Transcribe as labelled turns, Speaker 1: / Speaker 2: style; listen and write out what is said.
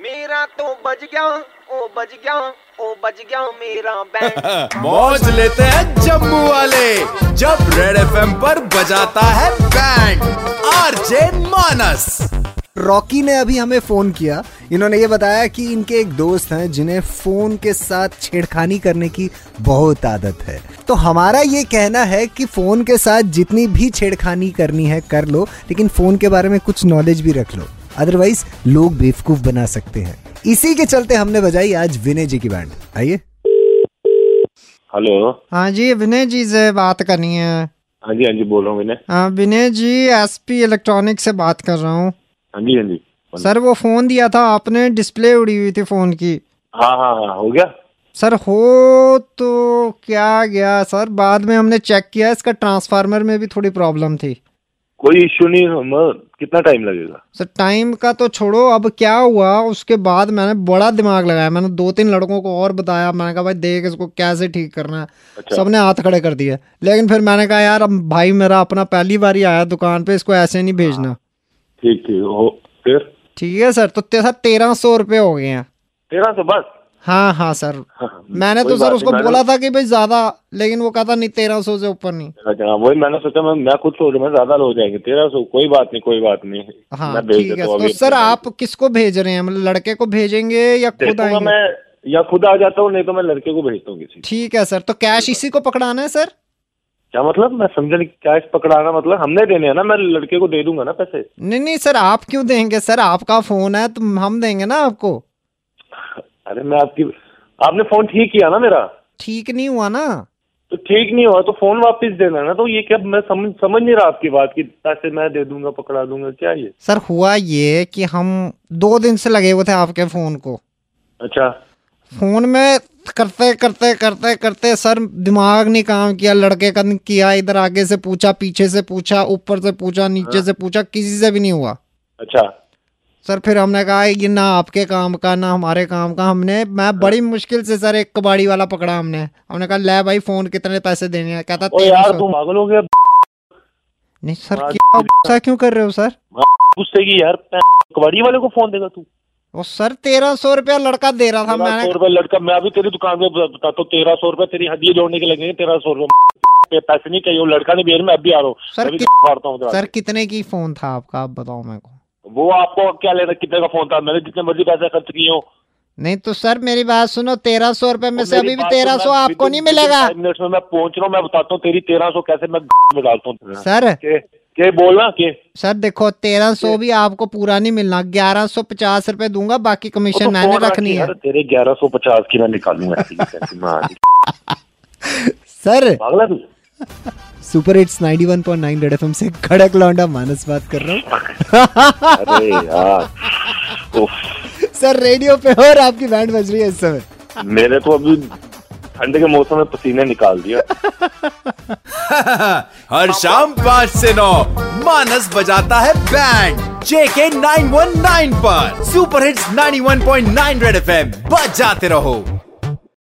Speaker 1: मेरा तो बज गया ओ बज गया ओ बज गया मेरा बैंड
Speaker 2: मौज लेते हैं जम्मू वाले जब रेड एफएम पर बजाता है बैंड आरजे मानस
Speaker 3: रॉकी ने अभी हमें फ़ोन किया। इन्होंने ये बताया कि इनके एक दोस्त हैं जिन्हें फ़ोन के साथ छेड़खानी करने की बहुत आदत है। तो हमारा ये कहना है कि फ़ोन के साथ जितनी भी छेड़खानी करनी है कर लो लेकिन फ़ोन के बारे में कुछ नॉलेज भी रख लो। अदरवाइज़ लोग बेवकूफ़ बना सकते हैं। इसी के चलते हमने बजाई आज विनय जी की बैंड आइए।
Speaker 4: हेलो
Speaker 5: हाँ जी विनय जी से बात करनी है।
Speaker 4: हाँ जी हाँ जी बोल रहा हूँ विनय।
Speaker 5: हाँ, विनय जी एसपी इलेक्ट्रॉनिक से बात कर रहा हूँ।
Speaker 4: हाँ जी हाँ जी
Speaker 5: सर वो फ़ोन दिया था आपने डिस्प्ले उड़ी हुई थी फ़ोन की।
Speaker 4: हाँ हाँ हाँ हो गया।
Speaker 5: सर हो तो क्या गया? सर बाद में हमने चेक किया इसका ट्रांसफार्मर में भी थोड़ी प्रॉब्लम थी।
Speaker 4: कोई इश्यू नहीं हम कितना टाइम लगेगा?
Speaker 5: सर टाइम का तो छोड़ो अब क्या हुआ उसके बाद मैंने बड़ा दिमाग लगाया। मैंने दो तीन लड़कों को और बताया मैंने कहा भाई देख इसको कैसे ठीक करना है।
Speaker 4: अच्छा।
Speaker 5: सबने हाथ खड़े कर दिए। लेकिन फिर मैंने कहा यार अब भाई मेरा अपना पहली बार ही आया दुकान पे इसको ऐसे नहीं भेजना।
Speaker 4: ठीक ठीक हो फिर?
Speaker 5: ठीक है सर तो सर तेरह सौ रुपये हो गए हैं।
Speaker 4: तेरह सौ बस?
Speaker 5: हाँ हाँ सर।
Speaker 4: हाँ,
Speaker 5: मैंने तो सर उसको बोला था कि भाई ज़्यादा लेकिन वो कहता नहीं तेरह सौ से ऊपर नहीं।
Speaker 4: अच्छा वही मैंने सोचा मैं मैं खुद सोच रहा मैं ज़्यादा हो जाएँगे तेरह सौ कोई बात नहीं कोई बात नहीं
Speaker 5: हाँ ठीक है
Speaker 4: हूँ
Speaker 5: तो सर आप किसको भेज रहे हैं? मतलब लड़के को भेजेंगे या खुद आएँगे?
Speaker 4: मैं या खुद आ जाता हूँ नहीं तो मैं लड़के को भेजता हूँ किसी
Speaker 5: ठीक है सर तो कैश इसी को पकड़ाना है सर?
Speaker 4: क्या मतलब? मैं समझा नहीं कैश पकड़ाना मतलब हमने देने हैं ना मैं लड़के को दे दूँगा ना पैसे?
Speaker 5: नहीं नहीं सर आप क्यों देंगे? सर आपका फ़ोन है तो हम देंगे ना आपको।
Speaker 4: अरे मैं आपकी आपने फ़ोन ठीक किया ना मेरा?
Speaker 5: ठीक नहीं हुआ ना।
Speaker 4: तो ठीक नहीं हुआ तो फ़ोन वापस देना ना। तो ये क्या मैं समझ समझ नहीं रहा आपकी बात की पैसे मैं दे दूँगा पकड़ा दूँगा क्या ये?
Speaker 5: सर हुआ ये कि हम दो दिन से लगे हुए थे आपके फ़ोन को।
Speaker 4: अच्छा।
Speaker 5: फ़ोन में करते करते करते करते सर दिमाग नहीं काम किया लड़के का किया इधर आगे से पूछा पीछे से पूछा ऊपर से पूछा नीचे से पूछा किसी से भी नहीं हुआ।
Speaker 4: अच्छा।
Speaker 5: सर फिर हमने कहा ये ना आपके काम का ना हमारे काम का। हमने मैं बड़ी मुश्किल से सर एक कबाड़ी वाला पकड़ा हमने। हमने कहा ले भाई फ़ोन कितने पैसे देने हैं? कहता
Speaker 4: ओ यार
Speaker 5: सौ.
Speaker 4: तू पागल हो गया
Speaker 5: नहीं सर
Speaker 4: हाँ,
Speaker 5: क्या गुस्सा क्यों कर रहे हो सर?
Speaker 4: गुस्से की यार कबाड़ी वाले को फ़ोन देगा तू।
Speaker 5: वो सर तेरह सौ रुपया लड़का दे रहा था
Speaker 4: सौ
Speaker 5: मैंने
Speaker 4: रुपए लड़का मैं अभी तेरी दुकान पे बताता हूँ तेरह सौ रुपया तेरी हड्डी जोड़ने के लगेंगे तेरह सौ रुपए पैसे नहीं चाहिए वो लड़का नहीं भेज मैं अभी आ रहा हूँ।
Speaker 5: कि-
Speaker 4: हूँ
Speaker 5: सर कितने की फ़ोन था आपका आप बताओ मेरे को।
Speaker 4: वो आपको क्या लेना कितने का फ़ोन था? मैंने जितने मर्ज़ी पैसे खर्च किए हो।
Speaker 5: नहीं तो सर मेरी बात सुनो तेरह सौ रुपए में से अभी भी तेरह सौ आपको नहीं मिलेगा।
Speaker 4: minutes में मैं पहुँच रहा हूँ मैं बताता हूँ तेरी तेरह सौ कैसे मैं में डालता हूँ।
Speaker 5: सर।
Speaker 4: के के बोलना के?
Speaker 5: सर देखो तेरह सौ भी आपको पूरा नहीं मिलना ग्यारह सौ पचास रुपए दूँगा बाकी
Speaker 4: वो तो
Speaker 5: कमीशन मैंने रखनी है।
Speaker 4: तेरे ग्यारह सौ पचास की मैं निकालूँगा।
Speaker 3: Sir. Super hits 91.9 red FM से खड़क लौंडा मानस बात कर रहा हूँ।
Speaker 4: अरे यार उफ,
Speaker 3: सर रेडियो पे और आपकी बैंड बज रही है इस समय।
Speaker 4: मेरे तो अभी ठंड के मौसम में पसीने निकाल दिया
Speaker 2: हर शाम पाँच से नौ मानस बजाता है बैंड जेके 919 पर। सुपर हिट्स 91.9 रेड एफएम बजाते रहो।